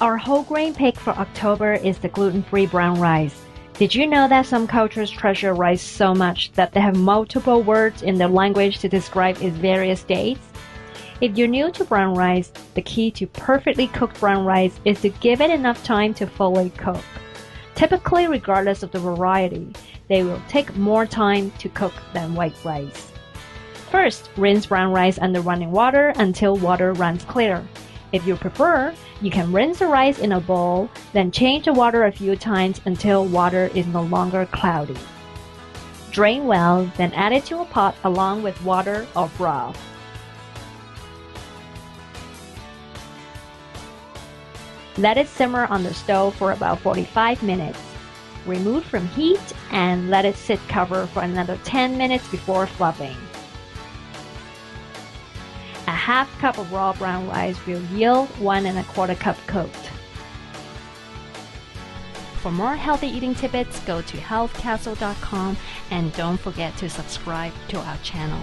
Our whole grain pick for October is the gluten-free brown rice. Did you know that some cultures treasure rice so much that they have multiple words in their language to describe its various dates? If you're new to brown rice, the key to perfectly cooked brown rice is to give it enough time to fully cook. Typically, regardless of the variety, they will take more time to cook than white rice. First, rinse brown rice under running water until water runs clear. If you prefer, you can rinse the rice in a bowl, then change the water a few times until water is no longer cloudy. Drain well, then add it to a pot along with water or broth. Let it simmer on the stove for about 45 minutes. Remove from heat and let it sit covered for another 10 minutes before fluffing. Half cup of raw brown rice will yield one and a quarter cup cooked. For more healthy eating tidbits, go to healthcastle.com and don't forget to subscribe to our channel.